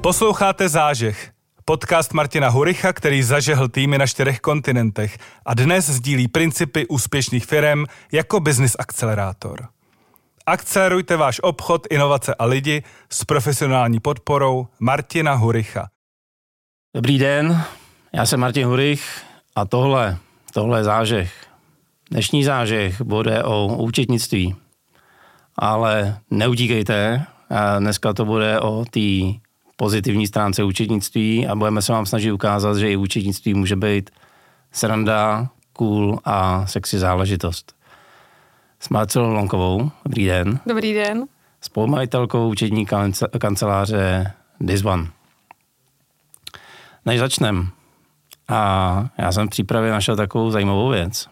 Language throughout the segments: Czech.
Posloucháte Zážeh, podcast Martina Huricha, který zažehl týmy na čtyřech kontinentech a dnes sdílí principy úspěšných firm jako business akcelerátor. Akcelerujte váš obchod, inovace a lidi s profesionální podporou Martina Huricha. Dobrý den, já jsem Martin Hurich a tohle, tohle je zážeh. Dnešní zážeh bude o účetnictví, ale neutíkejte, dneska to bude o té pozitivní stránce účetnictví a budeme se vám snažit ukázat, že i účetnictví může být sranda, cool a sexy záležitost. S Marcelou Lonkovou, dobrý den. Dobrý den. Spolumajitelkou účetní kanceláře Disban. Než začnem, a já jsem v přípravě našel takovou zajímavou věc.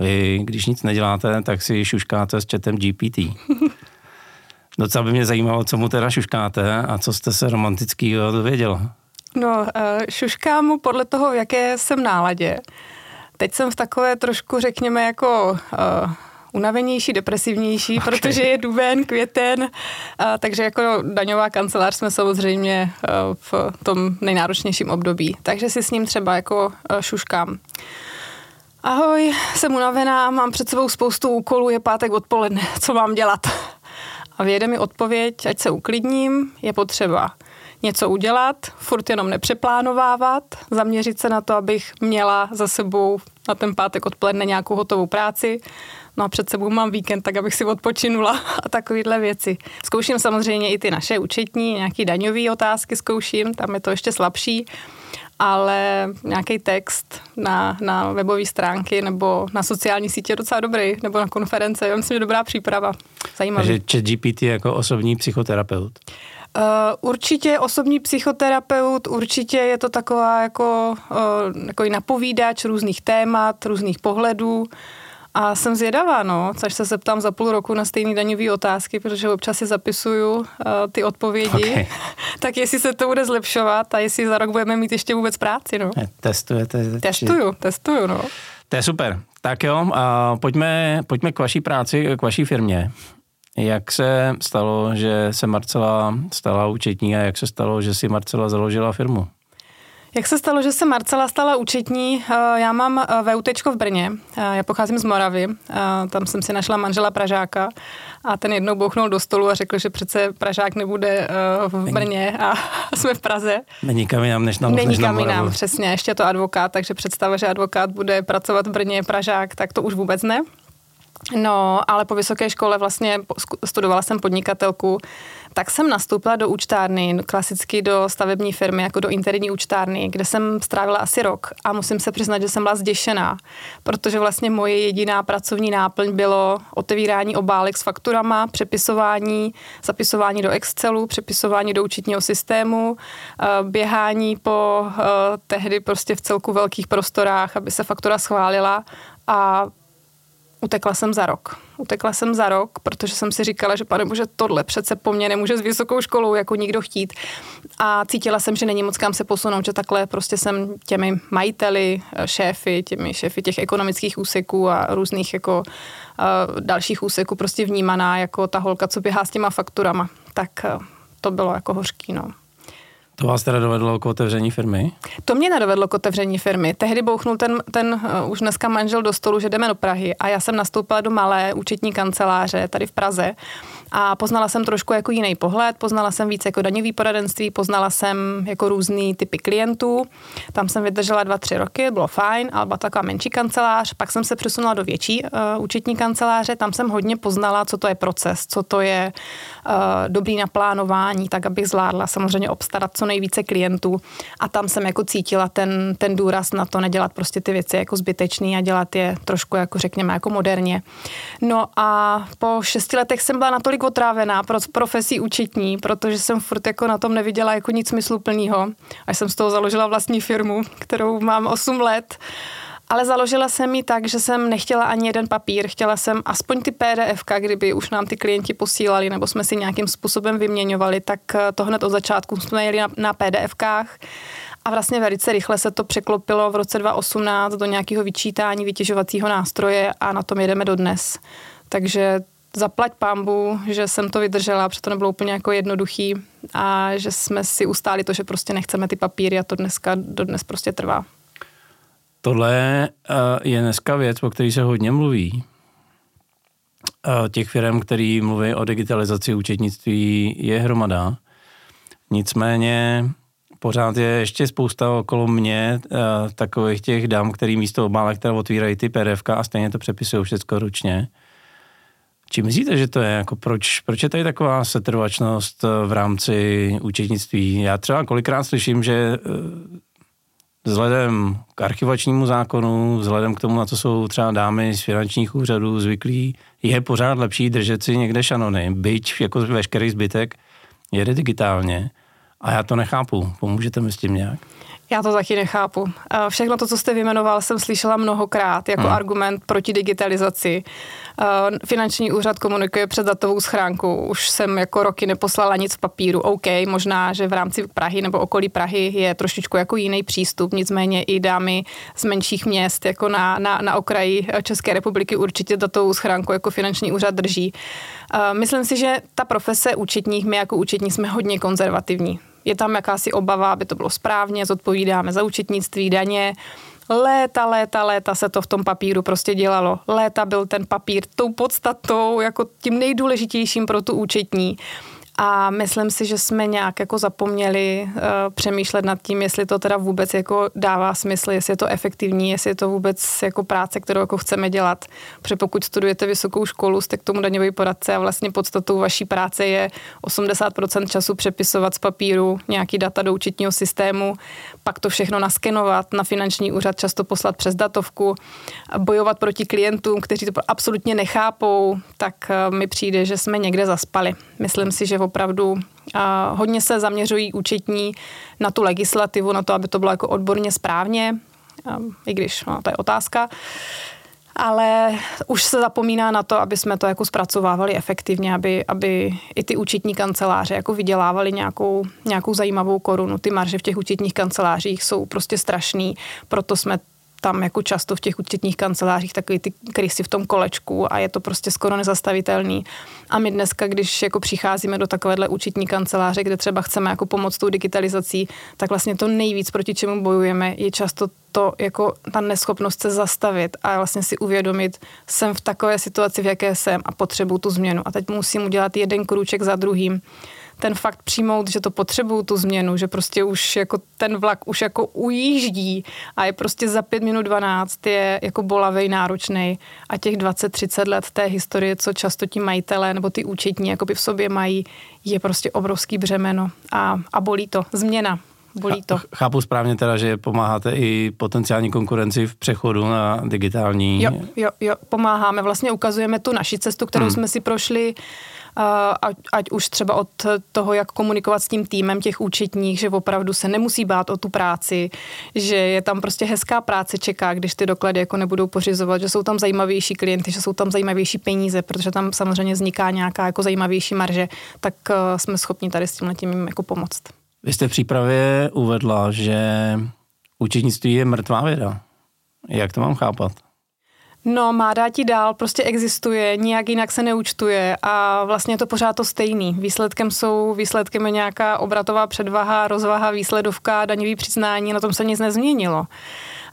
Vy, když nic neděláte, tak si šuškáte s chatem GPT. Docela by mě zajímalo, co mu teda šuškáte a co jste se romantického dověděla. No, uh, šuškám mu podle toho, v jaké jsem náladě. Teď jsem v takové trošku, řekněme, jako uh, unavenější, depresivnější, okay. protože je duben, květen, a, takže jako daňová kancelář jsme samozřejmě a, v tom nejnáročnějším období. Takže si s ním třeba jako šuškám. Ahoj, jsem unavená, mám před sebou spoustu úkolů, je pátek odpoledne, co mám dělat? A vyjede mi odpověď, ať se uklidním, je potřeba něco udělat, furt jenom nepřeplánovávat, zaměřit se na to, abych měla za sebou na ten pátek odpoledne nějakou hotovou práci, no a před sebou mám víkend, tak abych si odpočinula a takovéhle věci. Zkouším samozřejmě i ty naše účetní, nějaký daňové otázky zkouším, tam je to ještě slabší, ale nějaký text na, na webové stránky nebo na sociální sítě je docela dobrý, nebo na konference, já myslím, že dobrá příprava. Zajímavý. Takže chat GPT jako osobní psychoterapeut. Uh, určitě osobní psychoterapeut, určitě je to taková jako, uh, jako napovídač různých témat, různých pohledů. A jsem zvědavá, no, což se zeptám za půl roku na stejné daňové otázky, protože občas si zapisuju uh, ty odpovědi. Okay. tak jestli se to bude zlepšovat a jestli za rok budeme mít ještě vůbec práci, no. Testujete? Testuju, testuju, no. To je super. Tak jo, a pojďme, pojďme k vaší práci, k vaší firmě. Jak se stalo, že se Marcela stala účetní a jak se stalo, že si Marcela založila firmu? Jak se stalo, že se Marcela stala účetní? Eh, já mám eh, VUT v Brně, eh, já pocházím z Moravy, tam jsem si našla manžela Pražáka a ten jednou bouchnul do stolu a řekl, že přece Pražák nebude v Brně a jsme v Praze. Není kam jinam než na, Není kam jinam, přesně, ještě to advokát, takže představa, že advokát bude pracovat v Brně, Pražák, tak to už vůbec ne. No, ale po vysoké škole vlastně studovala jsem podnikatelku, tak jsem nastoupila do účtárny, klasicky do stavební firmy, jako do interní účtárny, kde jsem strávila asi rok a musím se přiznat, že jsem byla zděšená, protože vlastně moje jediná pracovní náplň bylo otevírání obálek s fakturama, přepisování, zapisování do Excelu, přepisování do účetního systému, eh, běhání po eh, tehdy prostě v celku velkých prostorách, aby se faktura schválila a Utekla jsem za rok. Utekla jsem za rok, protože jsem si říkala, že pane bože, tohle přece po mně nemůže s vysokou školou jako nikdo chtít. A cítila jsem, že není moc kam se posunout, že takhle prostě jsem těmi majiteli, šéfy, těmi šéfy těch ekonomických úseků a různých jako uh, dalších úseků prostě vnímaná jako ta holka, co běhá s těma fakturama. Tak uh, to bylo jako hořký, no. To vás teda dovedlo k otevření firmy? To mě nedovedlo k otevření firmy. Tehdy bouchnul ten, ten uh, už dneska manžel do stolu, že jdeme do Prahy a já jsem nastoupila do malé účetní kanceláře tady v Praze a poznala jsem trošku jako jiný pohled, poznala jsem víc jako daňový poradenství, poznala jsem jako různý typy klientů. Tam jsem vydržela dva, tři roky, bylo fajn, ale byla taková menší kancelář. Pak jsem se přesunula do větší uh, účetní kanceláře, tam jsem hodně poznala, co to je proces, co to je uh, dobrý naplánování, tak abych zvládla samozřejmě obstarat co nejvíce klientů. A tam jsem jako cítila ten, ten důraz na to nedělat prostě ty věci jako zbytečný a dělat je trošku jako řekněme jako moderně. No a po šesti letech jsem byla natolik otrávená pro profesí účetní, protože jsem furt jako na tom neviděla jako nic smysluplného. Až jsem z toho založila vlastní firmu, kterou mám 8 let. Ale založila jsem ji tak, že jsem nechtěla ani jeden papír, chtěla jsem aspoň ty PDF, kdyby už nám ty klienti posílali nebo jsme si nějakým způsobem vyměňovali, tak eh, to hned od začátku jsme jeli na, na PDFkách a vlastně velice rychle se to překlopilo v roce 2018 do nějakého vyčítání vytěžovacího nástroje a na tom jedeme dodnes. Takže zaplať pámbu, že jsem to vydržela, protože to nebylo úplně jako jednoduchý a že jsme si ustáli to, že prostě nechceme ty papíry a to dneska dodnes prostě trvá. Tohle eh, je dneska věc, o které se hodně mluví. Eh, těch firm, který mluví o digitalizaci účetnictví, je hromada. Nicméně pořád je ještě spousta okolo mě uh, takových těch dám, který místo obálek teda otvírají ty PDF a stejně to přepisují všechno ručně. Či myslíte, že to je? Jako proč, proč je tady taková setrvačnost v rámci účetnictví? Já třeba kolikrát slyším, že vzhledem k archivačnímu zákonu, vzhledem k tomu, na co jsou třeba dámy z finančních úřadů zvyklí, je pořád lepší držet si někde šanony, byť jako veškerý zbytek jede digitálně. A já to nechápu. Pomůžete mi s tím nějak? Já to taky nechápu. Všechno to, co jste vyjmenoval, jsem slyšela mnohokrát jako hmm. argument proti digitalizaci. Finanční úřad komunikuje před datovou schránkou. Už jsem jako roky neposlala nic v papíru. OK, možná, že v rámci Prahy nebo okolí Prahy je trošičku jako jiný přístup, nicméně i dámy z menších měst jako na, na, na okraji České republiky určitě datovou schránku jako finanční úřad drží. Myslím si, že ta profese účetních, my jako účetní jsme hodně konzervativní je tam jakási obava, aby to bylo správně, zodpovídáme za účetnictví, daně. Léta, léta, léta se to v tom papíru prostě dělalo. Léta byl ten papír tou podstatou, jako tím nejdůležitějším pro tu účetní. A myslím si, že jsme nějak jako zapomněli uh, přemýšlet nad tím, jestli to teda vůbec jako dává smysl, jestli je to efektivní, jestli je to vůbec jako práce, kterou jako chceme dělat. Protože pokud studujete vysokou školu, jste k tomu daňový poradce a vlastně podstatou vaší práce je 80% času přepisovat z papíru nějaký data do účetního systému, pak to všechno naskenovat, na finanční úřad často poslat přes datovku, bojovat proti klientům, kteří to absolutně nechápou, tak uh, mi přijde, že jsme někde zaspali. Myslím si, že opravdu a hodně se zaměřují účetní na tu legislativu, na to, aby to bylo jako odborně správně, i když no, to je otázka. Ale už se zapomíná na to, aby jsme to jako zpracovávali efektivně, aby, aby i ty účetní kanceláře jako vydělávali nějakou, nějakou zajímavou korunu. Ty marže v těch účetních kancelářích jsou prostě strašný, proto jsme tam jako často v těch účetních kancelářích takový ty krysy v tom kolečku a je to prostě skoro nezastavitelný. A my dneska, když jako přicházíme do takovéhle účetní kanceláře, kde třeba chceme jako pomoct tou digitalizací, tak vlastně to nejvíc, proti čemu bojujeme, je často to jako ta neschopnost se zastavit a vlastně si uvědomit, jsem v takové situaci, v jaké jsem a potřebuju tu změnu. A teď musím udělat jeden krůček za druhým ten fakt přijmout, že to potřebuju tu změnu, že prostě už jako ten vlak už jako ujíždí a je prostě za pět minut 12 je jako bolavej, náročný a těch 20-30 let té historie, co často ti majitelé nebo ty účetní jakoby v sobě mají, je prostě obrovský břemeno a, a bolí to. Změna, bolí to. Chápu správně teda, že pomáháte i potenciální konkurenci v přechodu na digitální. Jo, jo, jo, pomáháme. Vlastně ukazujeme tu naši cestu, kterou hmm. jsme si prošli ať, ať už třeba od toho, jak komunikovat s tím týmem těch účetních, že opravdu se nemusí bát o tu práci, že je tam prostě hezká práce čeká, když ty doklady jako nebudou pořizovat, že jsou tam zajímavější klienty, že jsou tam zajímavější peníze, protože tam samozřejmě vzniká nějaká jako zajímavější marže, tak eh, jsme schopni tady s tím jako pomoct. Vy jste v přípravě uvedla, že účetnictví je mrtvá věda. Jak to mám chápat? No, má dáti dál, prostě existuje, nijak jinak se neúčtuje a vlastně to pořád to stejný. Výsledkem jsou, výsledkem je nějaká obratová předvaha, rozvaha, výsledovka, daňový přiznání, na tom se nic nezměnilo.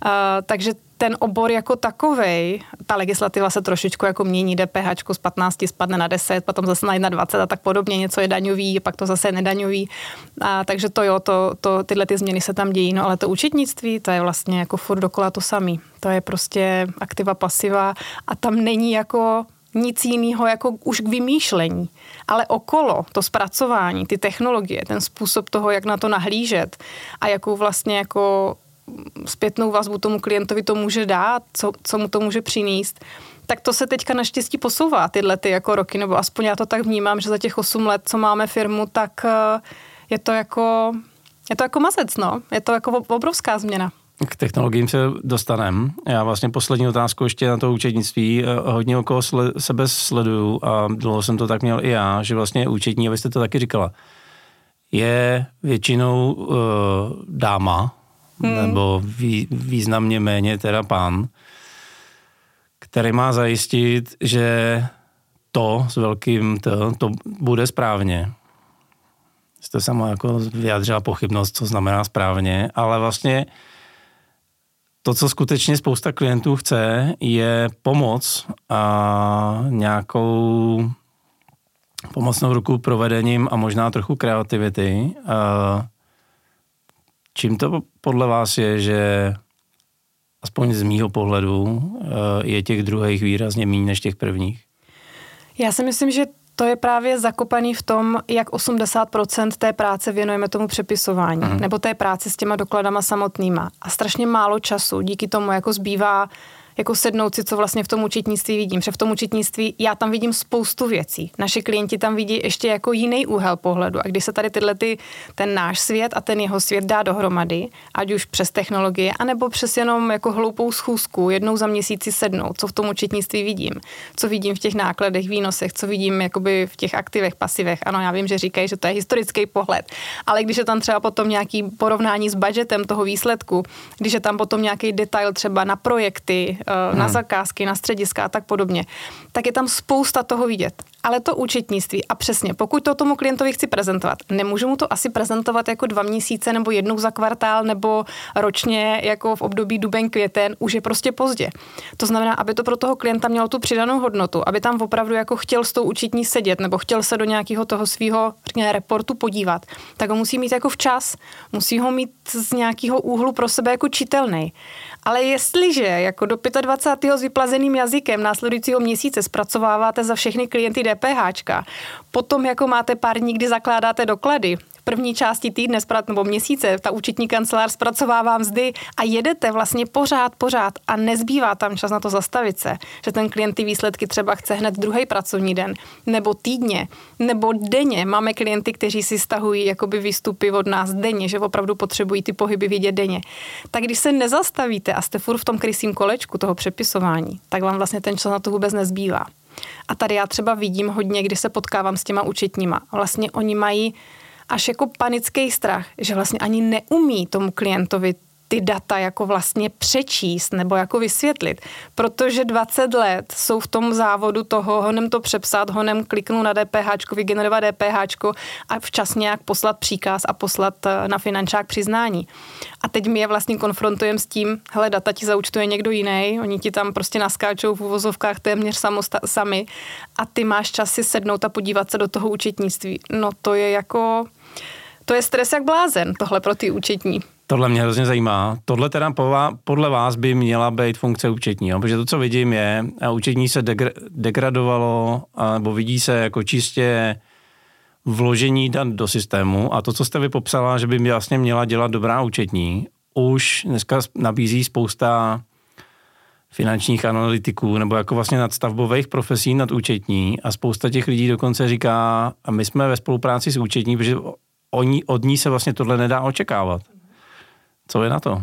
Uh, takže ten obor jako takovej, ta legislativa se trošičku jako mění, DPH z 15 spadne na 10, potom zase na 21 a tak podobně, něco je daňový, pak to zase je nedaňový. A, takže to jo, to, to, tyhle ty změny se tam dějí, no ale to účetnictví, to je vlastně jako furt dokola to samý. To je prostě aktiva, pasiva a tam není jako nic jiného jako už k vymýšlení. Ale okolo, to zpracování, ty technologie, ten způsob toho, jak na to nahlížet a jakou vlastně jako zpětnou vazbu tomu klientovi to může dát, co, co mu to může přinést, tak to se teďka naštěstí posouvá tyhle ty jako roky, nebo aspoň já to tak vnímám, že za těch 8 let, co máme firmu, tak eh, je to jako, je to jako mazec, no. Je to jako obrovská změna. K technologiím se dostaneme. Já vlastně poslední otázku ještě na to účetnictví. Eh, hodně okolo sebe sleduju a dlouho jsem to tak měl i já, že vlastně účetní, abyste to taky říkala, je většinou uh, dáma, hmm. nebo vý, významně méně teda pán, který má zajistit, že to s velkým to, to bude správně. Jste sama jako vyjádřila pochybnost, co znamená správně, ale vlastně to, co skutečně spousta klientů chce, je pomoc a nějakou pomocnou ruku provedením a možná trochu kreativity. Čím to podle vás je, že aspoň z mýho pohledu je těch druhých výrazně méně než těch prvních? Já si myslím, že to je právě zakopaný v tom, jak 80% té práce věnujeme tomu přepisování, mm. nebo té práci s těma dokladama samotnýma. A strašně málo času díky tomu jako zbývá jako sednout si, co vlastně v tom učitnictví vidím. Protože v tom učitnictví já tam vidím spoustu věcí. Naši klienti tam vidí ještě jako jiný úhel pohledu. A když se tady tyhle ty, ten náš svět a ten jeho svět dá dohromady, ať už přes technologie, anebo přes jenom jako hloupou schůzku, jednou za měsíci sednout, co v tom učitnictví vidím, co vidím v těch nákladech, výnosech, co vidím jakoby v těch aktivech, pasivech. Ano, já vím, že říkají, že to je historický pohled, ale když je tam třeba potom nějaký porovnání s budgetem toho výsledku, když je tam potom nějaký detail třeba na projekty. Na zakázky, na střediska a tak podobně, tak je tam spousta toho vidět. Ale to účetnictví, a přesně, pokud to tomu klientovi chci prezentovat, nemůžu mu to asi prezentovat jako dva měsíce nebo jednou za kvartál nebo ročně jako v období duben květen, už je prostě pozdě. To znamená, aby to pro toho klienta mělo tu přidanou hodnotu, aby tam opravdu jako chtěl s tou účetní sedět nebo chtěl se do nějakého toho svého reportu podívat, tak ho musí mít jako včas, musí ho mít z nějakého úhlu pro sebe jako čitelný. Ale jestliže jako do 25. s vyplazeným jazykem následujícího měsíce zpracováváte za všechny klienty DPH, potom jako máte pár dní, kdy zakládáte doklady, první části týdne nebo měsíce ta účetní kancelář zpracovává mzdy a jedete vlastně pořád, pořád a nezbývá tam čas na to zastavit se, že ten klient ty výsledky třeba chce hned druhý pracovní den, nebo týdně, nebo denně. Máme klienty, kteří si stahují jakoby výstupy od nás denně, že opravdu potřebují ty pohyby vidět denně. Tak když se nezastavíte a jste furt v tom krysím kolečku toho přepisování, tak vám vlastně ten čas na to vůbec nezbývá. A tady já třeba vidím hodně, kdy se potkávám s těma účetníma. Vlastně oni mají až jako panický strach, že vlastně ani neumí tomu klientovi ty data jako vlastně přečíst nebo jako vysvětlit. Protože 20 let jsou v tom závodu toho, honem to přepsat, honem kliknu na DPH, vygenerovat DPH a včas nějak poslat příkaz a poslat eh, na finančák přiznání. A teď my je vlastně konfrontujeme s tím, hele, data ti zaučtuje někdo jiný, oni ti tam prostě naskáčou v uvozovkách téměř samosta- sami a ty máš čas si sednout a podívat se do toho účetnictví. No to je jako, to je stres jak blázen, tohle pro ty účetní. Tohle mě hrozně zajímá. Tohle teda podle vás by měla být funkce účetní, jo? protože to, co vidím, je, a účetní se degra- degradovalo, nebo vidí se jako čistě vložení dat do systému a to, co jste vy popsala, že by vlastně měla dělat dobrá účetní, už dneska nabízí spousta finančních analytiků nebo jako vlastně nadstavbových profesí nad účetní a spousta těch lidí dokonce říká, a my jsme ve spolupráci s účetní, protože oni, od ní se vlastně tohle nedá očekávat. Co je na to?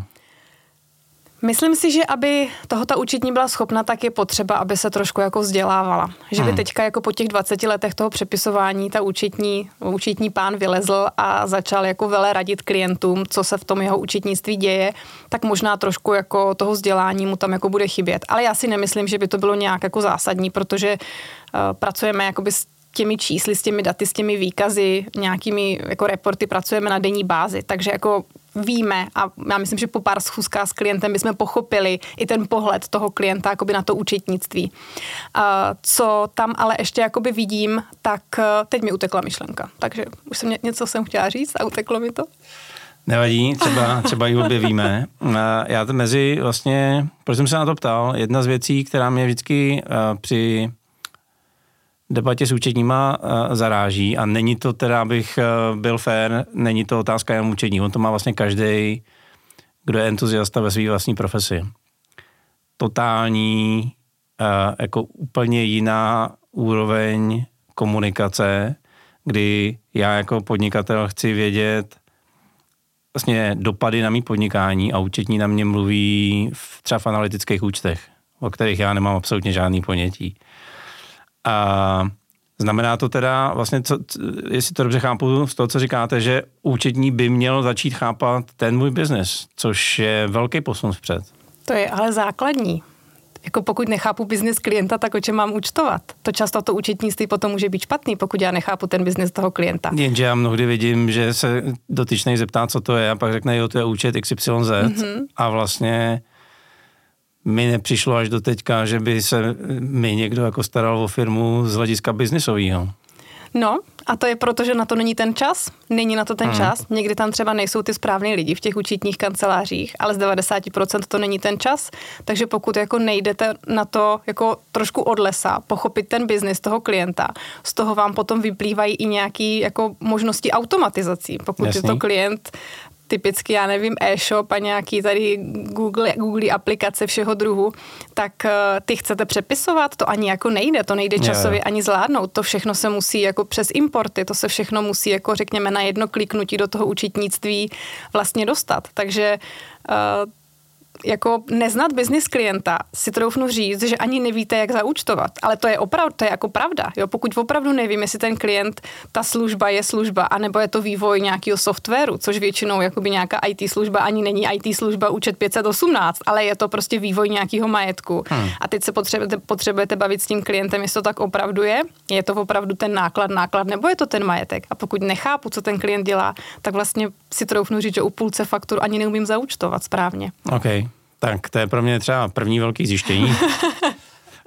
Myslím si, že aby toho ta účetní byla schopna, tak je potřeba, aby se trošku jako vzdělávala. Že by hmm. teďka jako po těch 20 letech toho přepisování ta účetní, účetní pán vylezl a začal jako vele radit klientům, co se v tom jeho účetnictví děje, tak možná trošku jako toho vzdělání mu tam jako bude chybět. Ale já si nemyslím, že by to bylo nějak jako zásadní, protože uh, pracujeme jakoby s těmi čísly, s těmi daty, s těmi výkazy, nějakými jako reporty pracujeme na denní bázi. Takže jako víme a já myslím, že po pár schůzkách s klientem bychom pochopili i ten pohled toho klienta jakoby na to účetnictví. Co tam ale ještě jakoby vidím, tak eh, teď mi utekla myšlenka. Takže už jsem něco jsem chtěla říct a uteklo mi to. Nevadí, třeba, třeba ji objevíme. Já to mezi vlastně, proč jsem se na to ptal, jedna z věcí, která mě vždycky eh, při debatě s účetníma uh, zaráží a není to teda, abych uh, byl fair, není to otázka jenom účetní, on to má vlastně každý, kdo je entuziasta ve své vlastní profesi. Totální, uh, jako úplně jiná úroveň komunikace, kdy já jako podnikatel chci vědět vlastně dopady na mý podnikání a účetní na mě mluví v, třeba v analytických účtech, o kterých já nemám absolutně žádný ponětí. A znamená to teda vlastně, co, jestli to dobře chápu z toho, co říkáte, že účetní by měl začít chápat ten můj biznes, což je velký posun vpřed. To je ale základní. Jako pokud nechápu biznis klienta, tak o čem mám účtovat? To často to účetnictví potom může být špatný, pokud já nechápu ten biznis toho klienta. Jenže já mnohdy vidím, že se dotyčný zeptá, co to je, a pak řekne, jo, to je účet XYZ mm-hmm. a vlastně mi nepřišlo až do teďka, že by se mi někdo jako staral o firmu z hlediska biznisového. No, a to je proto, že na to není ten čas. Není na to ten hmm. čas. Někdy tam třeba nejsou ty správní lidi v těch účetních kancelářích, ale z 90% to není ten čas. Takže pokud jako nejdete na to jako trošku od lesa, pochopit ten biznis toho klienta, z toho vám potom vyplývají i nějaké jako možnosti automatizací. Pokud Jasný. je to klient typicky, já nevím, e-shop a nějaký tady Google, Google aplikace všeho druhu, tak uh, ty chcete přepisovat, to ani jako nejde, to nejde časově ani zvládnout, to všechno se musí jako přes importy, to se všechno musí jako řekněme na jedno kliknutí do toho účetnictví vlastně dostat, takže uh, jako neznat biznis klienta, si troufnu říct, že ani nevíte, jak zaúčtovat. Ale to je opravdu, to je jako pravda. Jo? Pokud opravdu nevím, jestli ten klient, ta služba je služba, anebo je to vývoj nějakého softwaru, což většinou jakoby nějaká IT služba ani není IT služba účet 518, ale je to prostě vývoj nějakého majetku. Hmm. A teď se potřebujete, potřebujete bavit s tím klientem, jestli to tak opravdu je, je to opravdu ten náklad, náklad, nebo je to ten majetek. A pokud nechápu, co ten klient dělá, tak vlastně si troufnu říct, že u půlce faktur ani neumím zaúčtovat správně. Okay. Tak to je pro mě třeba první velký zjištění.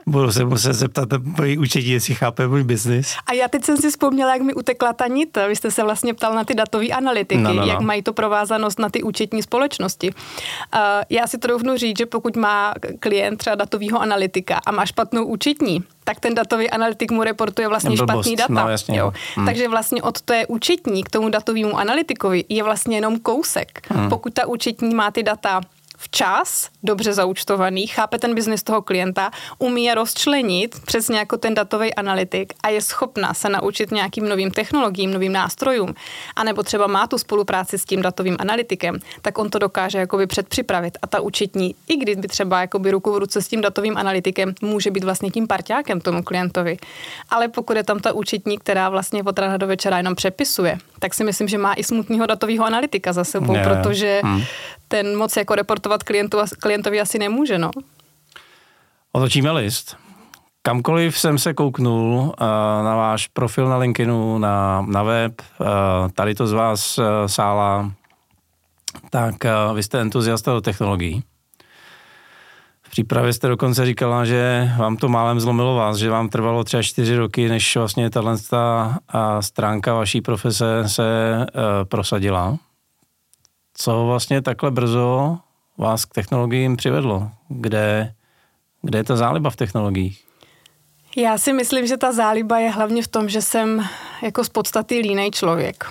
Budu se muset zeptat mojí učení, jestli chápe můj biznis. A já teď jsem si vzpomněla, jak mi utekla ta nit. Vy jste se vlastně ptal na ty datové analytiky, no, no, no. jak mají to provázanost na ty účetní společnosti. Uh, já si troufnu říct, že pokud má klient třeba datového analytika a má špatnou účetní, tak ten datový analytik mu reportuje vlastně Blbost. špatný data. No, jasně, jo. Hmm. Takže vlastně od té účetní k tomu datovému analytikovi je vlastně jenom kousek. Hmm. Pokud ta účetní má ty data včas, dobře zaúčtovaný, chápe ten biznis toho klienta, umí je rozčlenit přesně jako ten datový analytik a je schopna se naučit nějakým novým technologiím, novým nástrojům, anebo třeba má tu spolupráci s tím datovým analytikem, tak on to dokáže jakoby předpřipravit. A ta účetní, i když by třeba jakoby ruku v ruce s tím datovým analytikem, může být vlastně tím parťákem tomu klientovi. Ale pokud je tam ta účetní, která vlastně od rána do večera jenom přepisuje, tak si myslím, že má i smutného datového analytika za sebou, ne. protože hmm ten moc jako reportovat klientu, klientovi asi nemůže, no. Otočíme list. Kamkoliv jsem se kouknul uh, na váš profil na LinkedInu, na, na web, uh, tady to z vás uh, sála, tak vy jste entuziasta do technologií. V přípravě jste dokonce říkala, že vám to málem zlomilo vás, že vám trvalo třeba čtyři roky, než vlastně tahle stránka vaší profese se prosadila. Co vlastně takhle brzo vás k technologiím přivedlo? Kde, kde je ta záliba v technologiích? Já si myslím, že ta záliba je hlavně v tom, že jsem jako z podstaty línej člověk.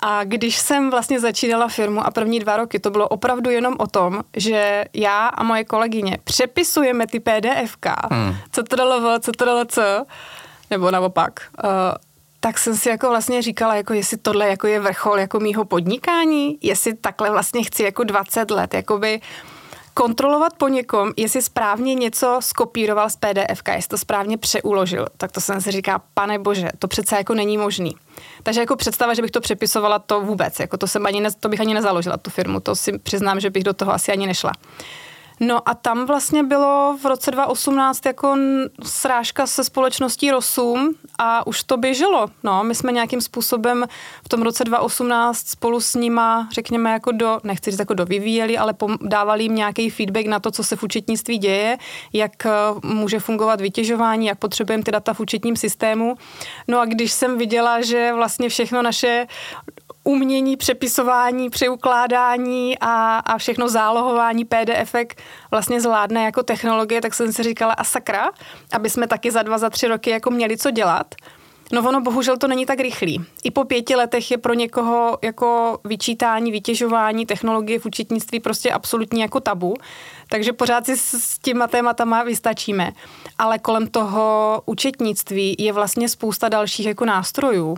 A když jsem vlastně začínala firmu a první dva roky, to bylo opravdu jenom o tom, že já a moje kolegyně přepisujeme ty PDFK, hmm. co to dalo, co to dalo, co, nebo naopak. Uh, tak jsem si jako vlastně říkala, jako jestli tohle jako je vrchol jako mýho podnikání, jestli takhle vlastně chci jako 20 let, jakoby kontrolovat po někom, jestli správně něco skopíroval z PDF, jestli to správně přeuložil, tak to jsem si říká, pane bože, to přece jako není možný. Takže jako představa, že bych to přepisovala, to vůbec, jako to, jsem ani ne, to bych ani nezaložila tu firmu, to si přiznám, že bych do toho asi ani nešla. No a tam vlastně bylo v roce 2018 jako srážka se společností Rosum a už to běželo. No, my jsme nějakým způsobem v tom roce 2018 spolu s nima, řekněme, jako do, nechci říct jako do vyvíjeli, ale dávali jim nějaký feedback na to, co se v účetnictví děje, jak eh, může fungovat vytěžování, jak potřebujeme ty data v účetním systému. No a když jsem viděla, že vlastně všechno naše umění, přepisování, přeukládání a, a všechno zálohování pdf vlastně zvládne jako technologie, tak jsem si říkala, a sakra, aby jsme taky za dva, za tři roky jako měli co dělat. No ono bohužel to není tak rychlý. I po pěti letech je pro někoho jako vyčítání, vytěžování technologie v účetnictví prostě absolutně jako tabu. Takže pořád si s těma tématama vystačíme. Ale kolem toho účetnictví je vlastně spousta dalších jako nástrojů.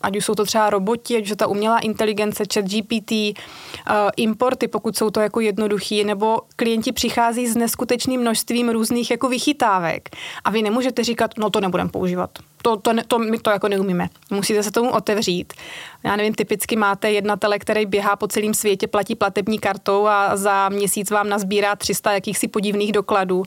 Ať už jsou to třeba roboti, ať už je ta umělá inteligence, chat GPT, eh, importy, pokud jsou to jako jednoduchý, nebo klienti přichází s neskutečným množstvím různých jako vychytávek. A vy nemůžete říkat, no to nebudem používat. To, to, to, my to jako neumíme. Musíte se tomu otevřít já nevím, typicky máte jednatele, který běhá po celém světě, platí platební kartou a za měsíc vám nazbírá 300 jakýchsi podivných dokladů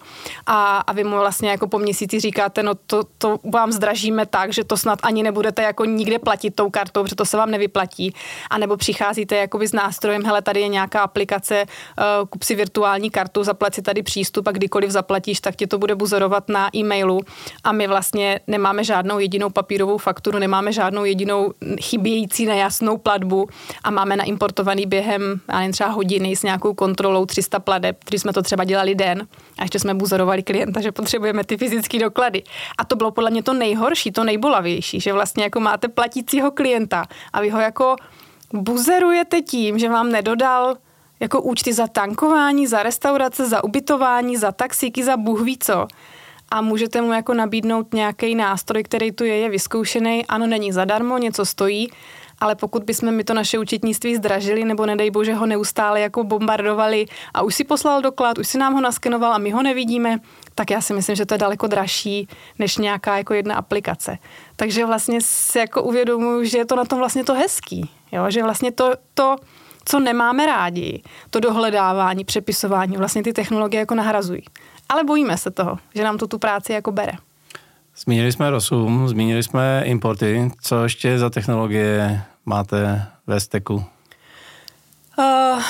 a, a vy mu vlastně jako po měsíci říkáte, no to, to vám zdražíme tak, že to snad ani nebudete jako nikde platit tou kartou, protože to se vám nevyplatí. A nebo přicházíte jakoby s nástrojem, hele, tady je nějaká aplikace, uh, kup si virtuální kartu, zaplať si tady přístup a kdykoliv zaplatíš, tak tě to bude buzerovat na e-mailu a my vlastně nemáme žádnou jedinou papírovou fakturu, nemáme žádnou jedinou chybějící nejasnou platbu a máme naimportovaný během, já nevím, třeba hodiny s nějakou kontrolou 300 pladeb, když jsme to třeba dělali den a ještě jsme buzerovali klienta, že potřebujeme ty fyzické doklady. A to bylo podle mě to nejhorší, to nejbolavější, že vlastně jako máte platícího klienta a vy ho jako buzerujete tím, že vám nedodal jako účty za tankování, za restaurace, za ubytování, za taxíky, za bůh ví co. A můžete mu jako nabídnout nějaký nástroj, který tu je, je vyzkoušený. Ano, není zadarmo, něco stojí, ale pokud bychom mi to naše účetnictví zdražili, nebo nedej bože ho neustále jako bombardovali a už si poslal doklad, už si nám ho naskenoval a my ho nevidíme, tak já si myslím, že to je daleko dražší než nějaká jako jedna aplikace. Takže vlastně si jako uvědomuji, že je to na tom vlastně to hezký, jo? že vlastně to, to, co nemáme rádi, to dohledávání, přepisování, vlastně ty technologie jako nahrazují. Ale bojíme se toho, že nám to tu práci jako bere. Zmínili jsme Rosum, zmínili jsme importy. Co ještě za technologie máte ve steku? Uh,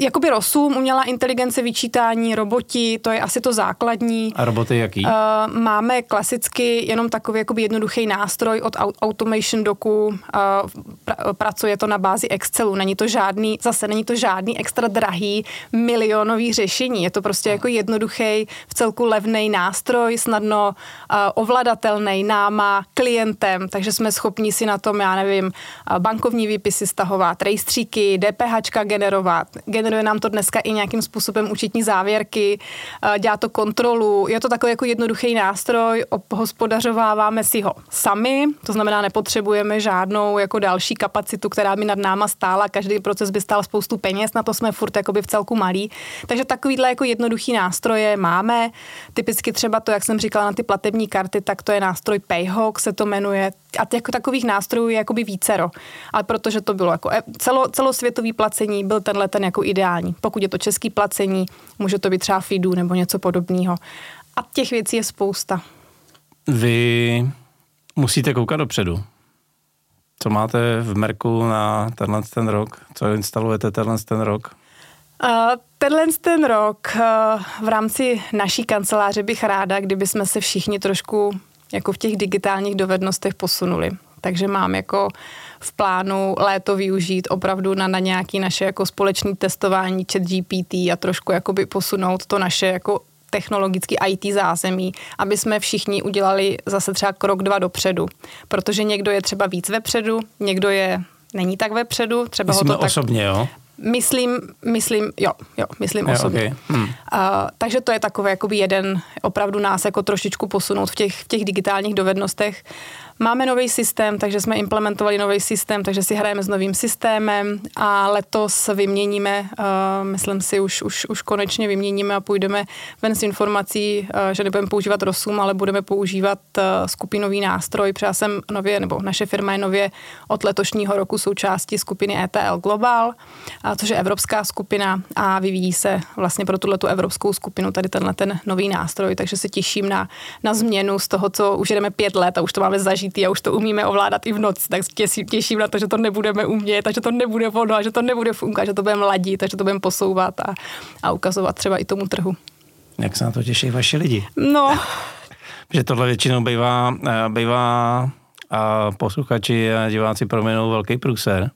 jakoby rosum, umělá inteligence, vyčítání, roboti, to je asi to základní. A roboty jaký? Uh, máme klasicky jenom takový jakoby jednoduchý nástroj od Automation Doku, uh, pra, pracuje to na bázi Excelu, není to žádný, zase není to žádný extra drahý milionový řešení, je to prostě jako jednoduchý, v celku levný nástroj, snadno uh, ovladatelný náma, klientem, takže jsme schopni si na tom, já nevím, bankovní výpisy stahovat, rejstříky, DPH generovat, generovat generuje nám to dneska i nějakým způsobem účetní závěrky, eh, dělá to kontrolu. Je to takový jako jednoduchý nástroj, hospodařováváme si ho sami, to znamená, nepotřebujeme žádnou jako další kapacitu, která by nad náma stála, každý proces by stál spoustu peněz, na to jsme furt v celku malí. Takže takovýhle jako jednoduchý nástroje máme. Typicky třeba to, jak jsem říkala na ty platební karty, tak to je nástroj Payhawk, se to jmenuje. A jako takových nástrojů je jakoby vícero. Ale protože to bylo jako e, celo, celosvětový placení, byl tenhle ten jako ide ideální. Pokud je to český placení, může to být třeba FIDu nebo něco podobného. A těch věcí je spousta. Vy musíte koukat dopředu. Co máte v Merku na tenhle ten rok? Co instalujete tenhle ten rok? Uh, tenhle ten rok uh, v rámci naší kanceláře bych ráda, kdyby jsme se všichni trošku jako v těch digitálních dovednostech posunuli. Takže mám jako v plánu léto využít opravdu na, na nějaký naše jako společné testování chat GPT a trošku jakoby posunout to naše jako technologický IT zázemí, aby jsme všichni udělali zase třeba krok dva dopředu. Protože někdo je třeba víc vepředu, někdo je není tak vepředu. Třeba Myslíme ho to tak, osobně, jo? Myslím, myslím, jo, jo, myslím jo, osobně. Okay. Hmm. Uh, takže to je takový jakoby jeden, opravdu nás jako trošičku posunout v těch, v těch digitálních dovednostech. Máme nový systém, takže jsme implementovali nový systém, takže si hrajeme s novým systémem a letos vyměníme, uh, myslím si, už, už, už konečně vyměníme a půjdeme ven s informací, uh, že nebudeme používat Rosum, ale budeme používat uh, skupinový nástroj, protože já jsem nově, nebo naše firma je nově od letošního roku součástí skupiny ETL Global, uh, což je evropská skupina a vyvíjí se vlastně pro tuhle evropskou skupinu tady tenhle ten nový nástroj, takže se těším na, na změnu z toho, co už jedeme pět let a už to máme zažít složitý a už to umíme ovládat i v noci, tak těším, těším na to, že to nebudeme umět a že to nebude ono a že to nebude fungovat, že to budeme ladit a že to budeme posouvat a, a ukazovat třeba i tomu trhu. Jak se na to těší vaši lidi? No. že tohle většinou bývá, eh, bývá a posluchači a diváci proměnou velký průser,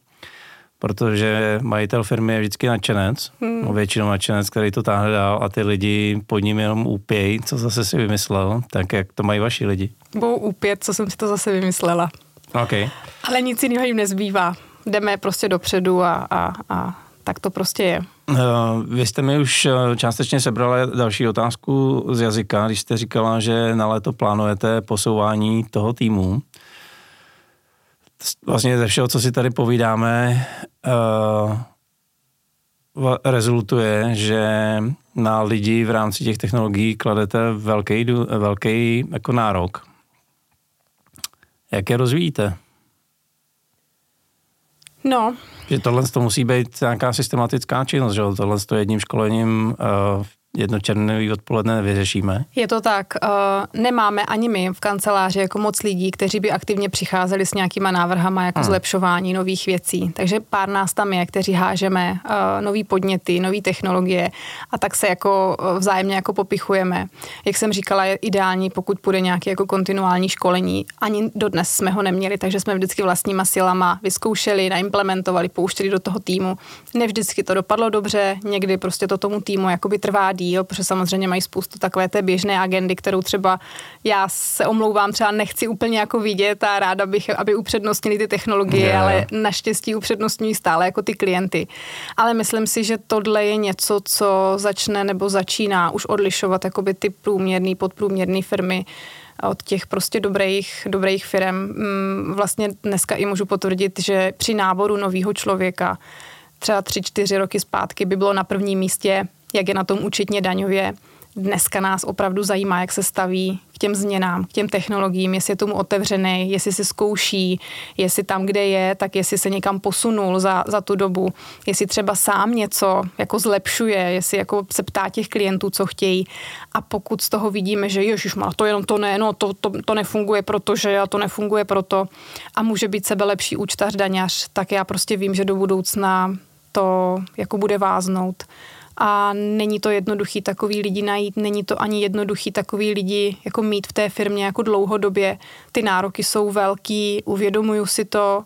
protože majitel firmy je vždycky nadšenec, hmm. no většinou nadšenec, který to táhne dál a ty lidi pod ním jenom úpějí, co zase si vymyslel, tak jak to mají vaši lidi? Budou úpět, co jsem si to zase vymyslela. Okay. Ale nic jiného jim nezbývá. Jdeme prostě dopředu a, a, a tak to prostě je. Uh, vy jste mi už eh, částečně sebrali další otázku z jazyka, když jste říkala, že na léto plánujete posouvání toho týmu vlastně ze všeho, co si tady povídáme, uh, rezultuje, že na lidi v rámci těch technologií kladete velký, velký jako nárok. Jak je rozvíjíte? No. Že tohle to musí být nějaká systematická činnost, že tohle to jedním školením uh, jednočerný odpoledne nevyřešíme. Je to tak. Uh, nemáme ani my v kanceláři jako moc lidí, kteří by aktivně přicházeli s nějakýma návrhama jako hmm. zlepšování nových věcí. Takže pár nás tam je, kteří hážeme uh, nový podněty, nové technologie a tak se jako uh, vzájemně jako popichujeme. Jak jsem říkala, je ideální, pokud půjde nějaké jako kontinuální školení. Ani dodnes jsme ho neměli, takže jsme vždycky vlastníma silama vyzkoušeli, naimplementovali, pouštěli do toho týmu. Ne vždycky to dopadlo dobře, někdy prostě to tomu týmu jakoby trvá díl, protože samozřejmě mají spoustu takové té běžné agendy, kterou třeba já se omlouvám, třeba nechci úplně jako vidět a ráda bych, aby upřednostnili ty technologie, yeah. ale naštěstí upřednostňují stále jako ty klienty. Ale myslím si, že tohle je něco, co začne nebo začíná už odlišovat jakoby ty průměrný, podprůměrný firmy od těch prostě dobrých, dobrých firm. Mm, vlastně dneska i můžu potvrdit, že při náboru nového člověka třeba tři, čtyři roky zpátky by bylo na prvním místě jak je na tom účetně daňově. Dneska nás opravdu zajímá, jak se staví k těm změnám, k těm technologiím, jestli je tomu otevřený, jestli si zkouší, jestli tam, kde je, tak jestli se někam posunul za, za tu dobu, jestli třeba sám něco jako zlepšuje, jestli jako se ptá těch klientů, co chtějí. A pokud z toho vidíme, že ježiš, má to jenom to ne, no to, to, to nefunguje, protože a to nefunguje proto a může být sebe lepší účtař, daňař, tak já prostě vím, že do budoucna to jako bude váznout a není to jednoduchý takový lidi najít, není to ani jednoduchý takový lidi jako mít v té firmě jako dlouhodobě. Ty nároky jsou velký, uvědomuju si to,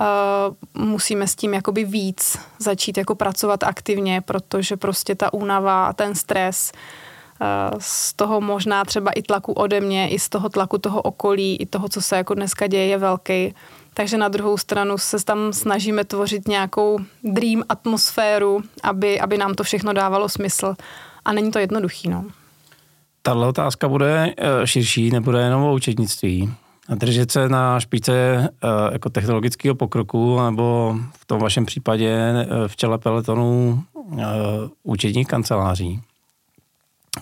Uh, musíme s tím jakoby víc začít jako pracovat aktivně, protože prostě ta únava a ten stres uh, z toho možná třeba i tlaku ode mě, i z toho tlaku toho okolí, i toho, co se jako dneska děje, je velký. Takže na druhou stranu se tam snažíme tvořit nějakou dream atmosféru, aby, aby nám to všechno dávalo smysl. A není to jednoduchý, no. Tahle otázka bude eh, širší, nebude jenom o účetnictví. A držet se na špičce eh, jako technologického pokroku, nebo v tom vašem případě eh, v čele peletonu účetních kanceláří.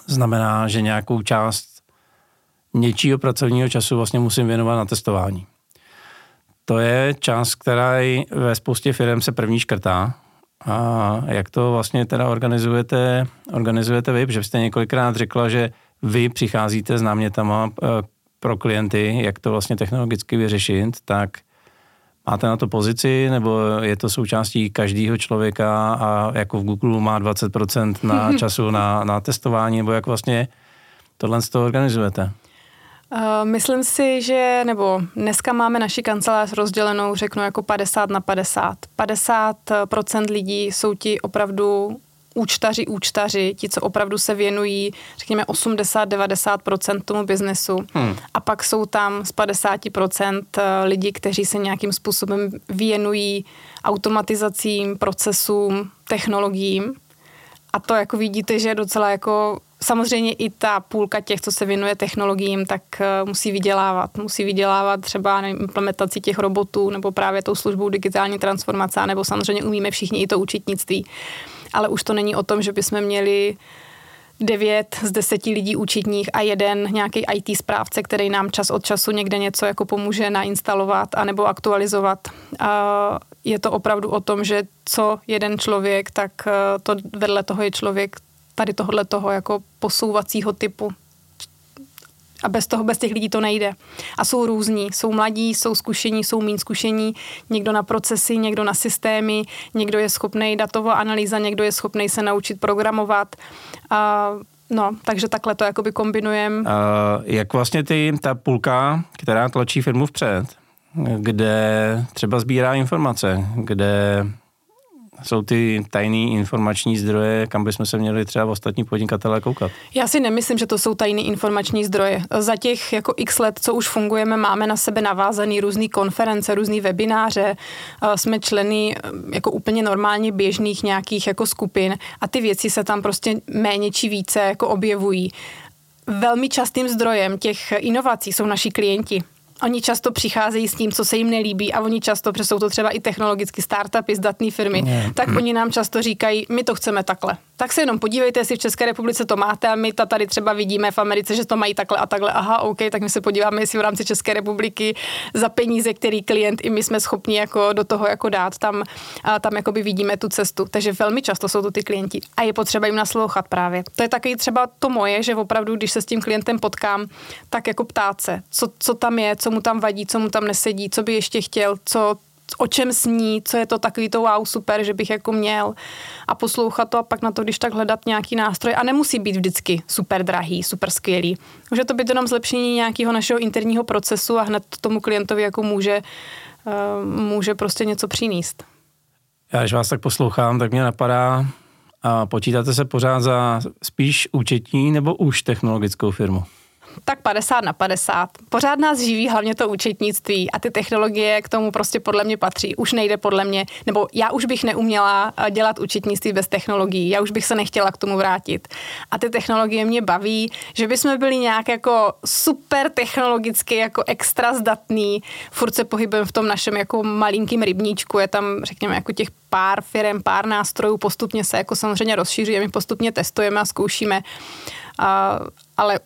Znamená, že nějakou část něčího pracovního času vlastně musím věnovat na testování. To je čas, která ve spoustě firm se první škrtá. A jak to vlastně teda organizujete, organizujete vy? Protože jste několikrát řekla, že vy přicházíte s námětama eh, pro klienty, jak to vlastně technologicky vyřešit, tak máte na to pozici, nebo je to součástí každého člověka a jako v Google má 20% na času na, na testování, nebo jak vlastně tohle z toho organizujete? Uh, myslím si, že, nebo dneska máme naši kancelář rozdělenou, řeknu, jako 50 na 50. 50% lidí jsou ti opravdu účtaři, účtaři, ti, co opravdu se věnují, řekněme, 80-90% tomu biznesu. Hmm. A pak jsou tam z 50% eh, lidi, kteří se nějakým způsobem věnují automatizacím, procesům, technologiím. A to jako vidíte, že je docela jako samozřejmě i ta půlka těch, co se věnuje technologiím, tak uh, musí vydělávat. Musí vydělávat třeba nevím, implementací těch robotů nebo právě tou službou digitální transformace, nebo samozřejmě umíme všichni i to účetnictví. Ale už to není o tom, že bychom měli devět z deseti lidí účetních a jeden nějaký IT správce, který nám čas od času někde něco jako pomůže nainstalovat anebo aktualizovat. Je to opravdu o tom, že co jeden člověk, tak eh, to vedle toho je člověk, tady tohle toho jako posouvacího typu. A bez toho, bez těch lidí to nejde. A jsou různí. Jsou mladí, jsou zkušení, jsou méně zkušení. Někdo na procesy, někdo na systémy, někdo je schopný datová analýza, někdo je schopný se naučit programovat. A No, takže takhle to jakoby kombinujeme. Uh, jak vlastně ty, ta půlka, která tlačí firmu vpřed, kde třeba sbírá informace, kde jsou ty tajný informační zdroje, kam bychom se měli třeba ostatní podnikatelé koukat? Já si nemyslím, že to jsou tajný informační zdroje. Za těch jako x let, co už fungujeme, máme na sebe navázaný různé konference, různé webináře, jsme členy jako úplně normálně běžných nějakých jako skupin a ty věci se tam prostě méně či více jako objevují. Velmi častým zdrojem těch inovací jsou naši klienti Oni často přicházejí s tím, co se jim nelíbí a oni často, protože jsou to třeba i technologicky startupy, zdatné firmy, ne. tak oni nám často říkají, my to chceme takhle. Tak se jenom podívejte, jestli v České republice to máte a my to tady třeba vidíme v Americe, že to mají takhle a takhle. Aha, OK, tak my se podíváme, jestli v rámci České republiky za peníze, který klient i my jsme schopni jako do toho jako dát, tam, a tam jakoby vidíme tu cestu. Takže velmi často jsou to ty klienti a je potřeba jim naslouchat právě. To je taky třeba to moje, že opravdu, když se s tím klientem potkám, tak jako ptát se, co, co tam je, co mu tam vadí, co mu tam nesedí, co by ještě chtěl, co, o čem sní, co je to takový to wow, super, že bych jako měl a poslouchat to a pak na to, když tak hledat nějaký nástroj a nemusí být vždycky super drahý, super skvělý. Může to být jenom zlepšení nějakého našeho interního procesu a hned tomu klientovi jako může, uh, může prostě něco přinést. Já když vás tak poslouchám, tak mě napadá, a počítáte se pořád za spíš účetní nebo už technologickou firmu? Tak 50 na 50. Pořád nás živí hlavně to účetnictví a ty technologie k tomu prostě podle mě patří. Už nejde podle mě, nebo já už bych neuměla eh, dělat účetnictví bez technologií, já už bych se nechtěla k tomu vrátit. A ty technologie mě baví, že bychom byli nějak jako super technologicky, jako extra zdatný, furt se pohybujeme v tom našem jako malinkým rybníčku, je tam řekněme jako těch pár firm, pár nástrojů, postupně se jako samozřejmě rozšířujeme, postupně testujeme a zkoušíme. A, ale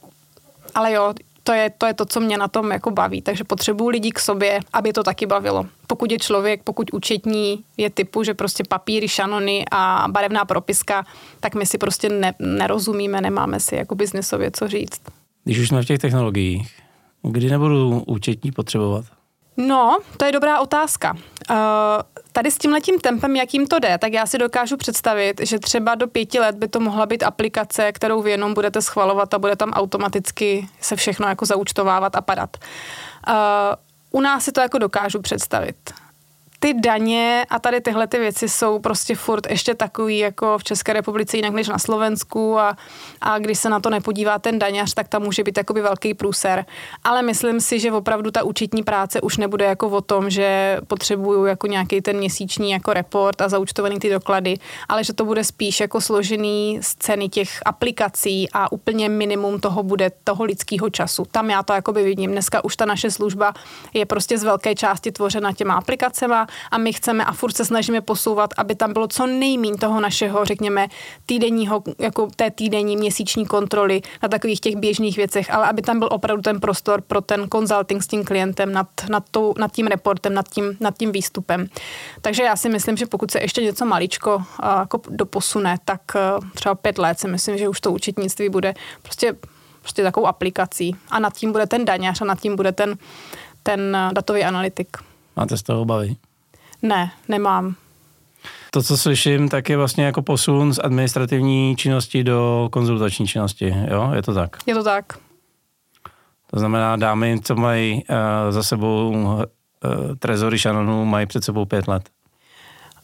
ale jo, to je, to je to, co mě na tom jako baví. Takže potřebuju lidi k sobě, aby to taky bavilo. Pokud je člověk, pokud účetní je typu, že prostě papíry, šanony a barevná propiska, tak my si prostě ne, nerozumíme, nemáme si jako biznesově co říct. Když už jsme v těch technologiích, kdy nebudu účetní potřebovat? No, to je dobrá otázka. Uh, tady s tím letím tempem, jakým to jde, tak já si dokážu představit, že třeba do pěti let by to mohla být aplikace, kterou vy jenom budete schvalovat a bude tam automaticky se všechno jako zaučtovávat a padat. Uh, u nás si to jako dokážu představit ty daně a tady tyhle ty věci jsou prostě furt ještě takový jako v České republice jinak než na Slovensku a, a když se na to nepodívá ten daňař, tak tam může být jakoby velký průser. Ale myslím si, že opravdu ta účetní práce už nebude jako o tom, že potřebuju jako nějaký ten měsíční jako report a zaučtovaný ty doklady, ale že to bude spíš jako složený z ceny těch aplikací a úplně minimum toho bude toho lidského času. Tam já to jakoby vidím. Dneska už ta naše služba je prostě z velké části tvořena těma aplikacemi a my chceme a furt se snažíme posouvat, aby tam bylo co nejmín toho našeho, řekněme, týdenního, jako té týdenní měsíční kontroly na takových těch běžných věcech, ale aby tam byl opravdu ten prostor pro ten consulting s tím klientem nad, nad, tou, nad tím reportem, nad tím, nad tím výstupem. Takže já si myslím, že pokud se ještě něco maličko jako doposune, tak třeba pět let si myslím, že už to účetnictví bude prostě prostě takovou aplikací. A nad tím bude ten daňař a nad tím bude ten, ten datový analytik. Máte z toho obavy? Ne, nemám. To, co slyším, tak je vlastně jako posun z administrativní činnosti do konzultační činnosti, jo? Je to tak? Je to tak. To znamená, dámy, co mají uh, za sebou uh, trezory Shannonu, mají před sebou pět let.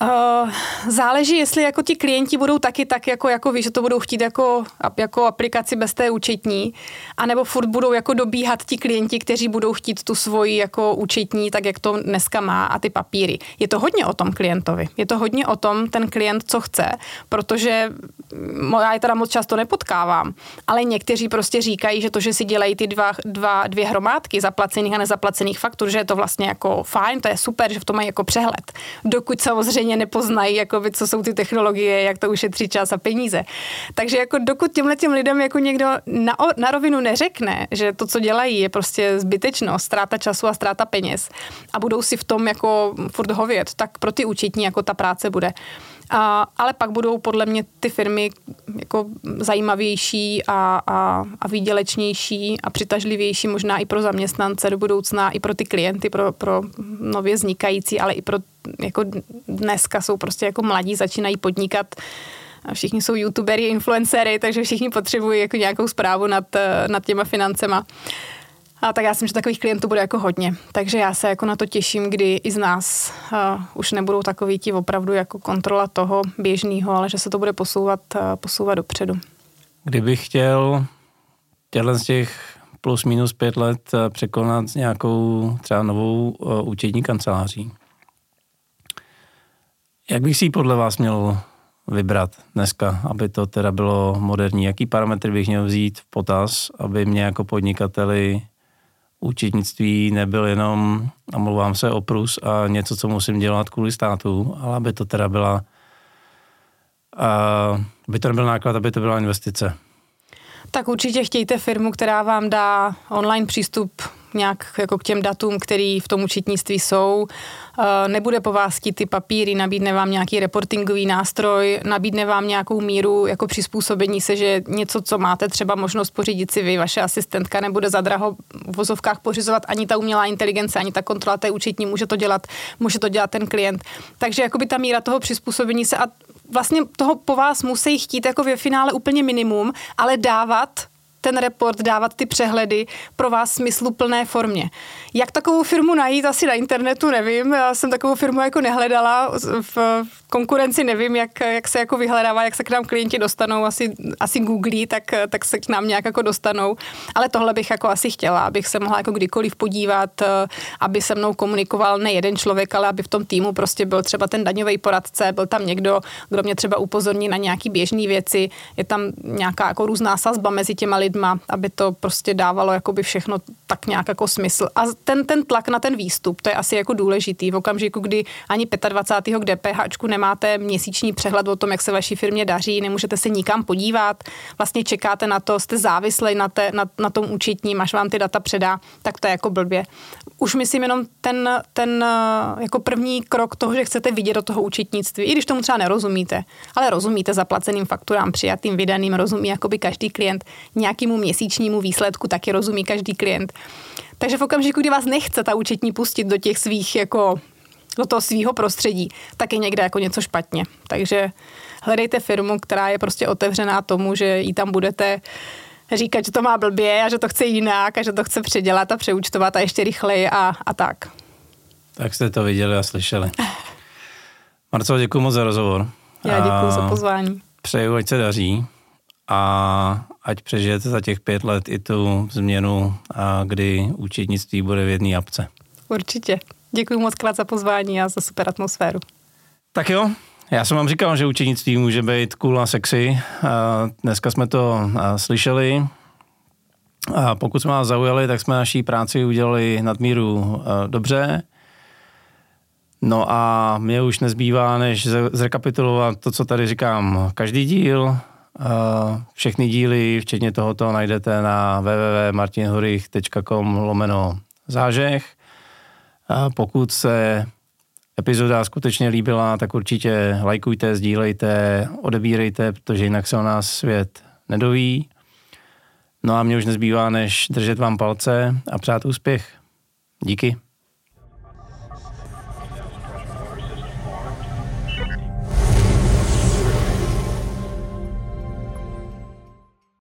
Uh, záleží, jestli jako ti klienti budou taky tak, jako, jako víš, že to budou chtít jako, jako aplikaci bez té účetní, anebo furt budou jako dobíhat ti klienti, kteří budou chtít tu svoji jako účetní, tak jak to dneska má a ty papíry. Je to hodně o tom klientovi. Je to hodně o tom ten klient, co chce, protože já je teda moc často nepotkávám, ale někteří prostě říkají, že to, že si dělají ty dva, dva, dvě hromádky zaplacených a nezaplacených faktur, že je to vlastně jako fajn, to je super, že v tom mají jako přehled. Dokud samozřejmě úplně nepoznají, jakoby, co jsou ty technologie, jak to ušetří čas a peníze. Takže jako dokud těmhle těm lidem jako někdo na, na rovinu neřekne, že to, co dělají, je prostě zbytečnost, ztráta času a ztráta peněz a budou si v tom jako furt hovět, tak pro ty účetní jako ta práce bude. A, ale pak budou podle mě ty firmy jako zajímavější a, a, a výdělečnější a přitažlivější možná i pro zaměstnance do budoucna, i pro ty klienty, pro, pro nově vznikající, ale i pro jako dneska jsou prostě jako mladí, začínají podnikat a všichni jsou youtubery, influencery, takže všichni potřebují jako nějakou zprávu nad, nad těma financema. A tak já myslím, že takových klientů bude jako hodně. Takže já se jako na to těším, kdy i z nás uh, už nebudou takový ti opravdu jako kontrola toho běžného, ale že se to bude posouvat, uh, posouvat dopředu. Kdybych chtěl těchto z těch plus minus pět let překonat nějakou třeba novou uh, účetní kanceláří, jak bych si ji podle vás měl vybrat dneska, aby to teda bylo moderní? Jaký parametry bych měl vzít v potaz, aby mě jako podnikateli účetnictví nebyl jenom, a mluvám se o prus a něco, co musím dělat kvůli státu, ale aby to teda byla, aby to nebyl náklad, aby to byla investice. Tak určitě chtějte firmu, která vám dá online přístup nějak jako k těm datům, který v tom účetnictví jsou. Eh, nebude po vás ty papíry, nabídne vám nějaký reportingový nástroj, nabídne vám nějakou míru jako přizpůsobení se, že něco, co máte třeba možnost pořídit si vy, vaše asistentka, nebude za draho v vozovkách pořizovat ani ta umělá inteligence, ani ta kontrola té účetní, může to dělat, může to dělat ten klient. Takže jakoby ta míra toho přizpůsobení se a vlastně toho po vás musí chtít jako ve finále úplně minimum, ale dávat ten report, dávat ty přehledy pro vás smysluplné formě. Jak takovou firmu najít, asi na internetu nevím. Já jsem takovou firmu jako nehledala. V konkurenci nevím, jak, jak se jako vyhledává, jak se k nám klienti dostanou. Asi, asi googlí, tak, tak se k nám nějak jako dostanou. Ale tohle bych jako asi chtěla, abych se mohla jako kdykoliv podívat, aby se mnou komunikoval ne jeden člověk, ale aby v tom týmu prostě byl třeba ten daňový poradce, byl tam někdo, kdo mě třeba upozorní na nějaký běžné věci. Je tam nějaká jako různá sazba mezi těma lidma, aby to prostě dávalo jakoby všechno tak nějak jako smysl. A ten, ten tlak na ten výstup, to je asi jako důležitý. V okamžiku, kdy ani 25. k DPH nemáte měsíční přehled o tom, jak se vaší firmě daří, nemůžete se nikam podívat, vlastně čekáte na to, jste závislí na, te, na, na tom účetním, až vám ty data předá, tak to je jako blbě. Už myslím jenom ten, ten jako první krok toho, že chcete vidět do toho účetnictví, i když tomu třeba nerozumíte, ale rozumíte zaplaceným fakturám, přijatým, vydaným, rozumí jakoby každý klient nějakému měsíčnímu výsledku, taky rozumí každý klient. Takže v okamžiku, kdy vás nechce ta účetní pustit do těch svých jako do toho svého prostředí, tak je někde jako něco špatně. Takže hledejte firmu, která je prostě otevřená tomu, že jí tam budete říkat, že to má blbě a že to chce jinak a že to chce předělat a přeúčtovat a ještě rychleji a, a tak. Tak jste to viděli a slyšeli. Marcelo, děkuji moc za rozhovor. Já děkuji za pozvání. Přeju, ať se daří a ať přežijete za těch pět let i tu změnu, a kdy účetnictví bude v jedné apce. Určitě. Děkuji moc krát za pozvání a za super atmosféru. Tak jo, já jsem vám říkal, že učenictví může být cool a sexy. Dneska jsme to slyšeli. A pokud jsme vás zaujali, tak jsme naší práci udělali nadmíru dobře. No a mě už nezbývá, než zrekapitulovat to, co tady říkám každý díl. Všechny díly, včetně tohoto, najdete na www.martinhorich.com lomeno zážeh. Pokud se epizoda skutečně líbila, tak určitě lajkujte, sdílejte, odebírejte, protože jinak se o nás svět nedoví. No a mě už nezbývá, než držet vám palce a přát úspěch. Díky.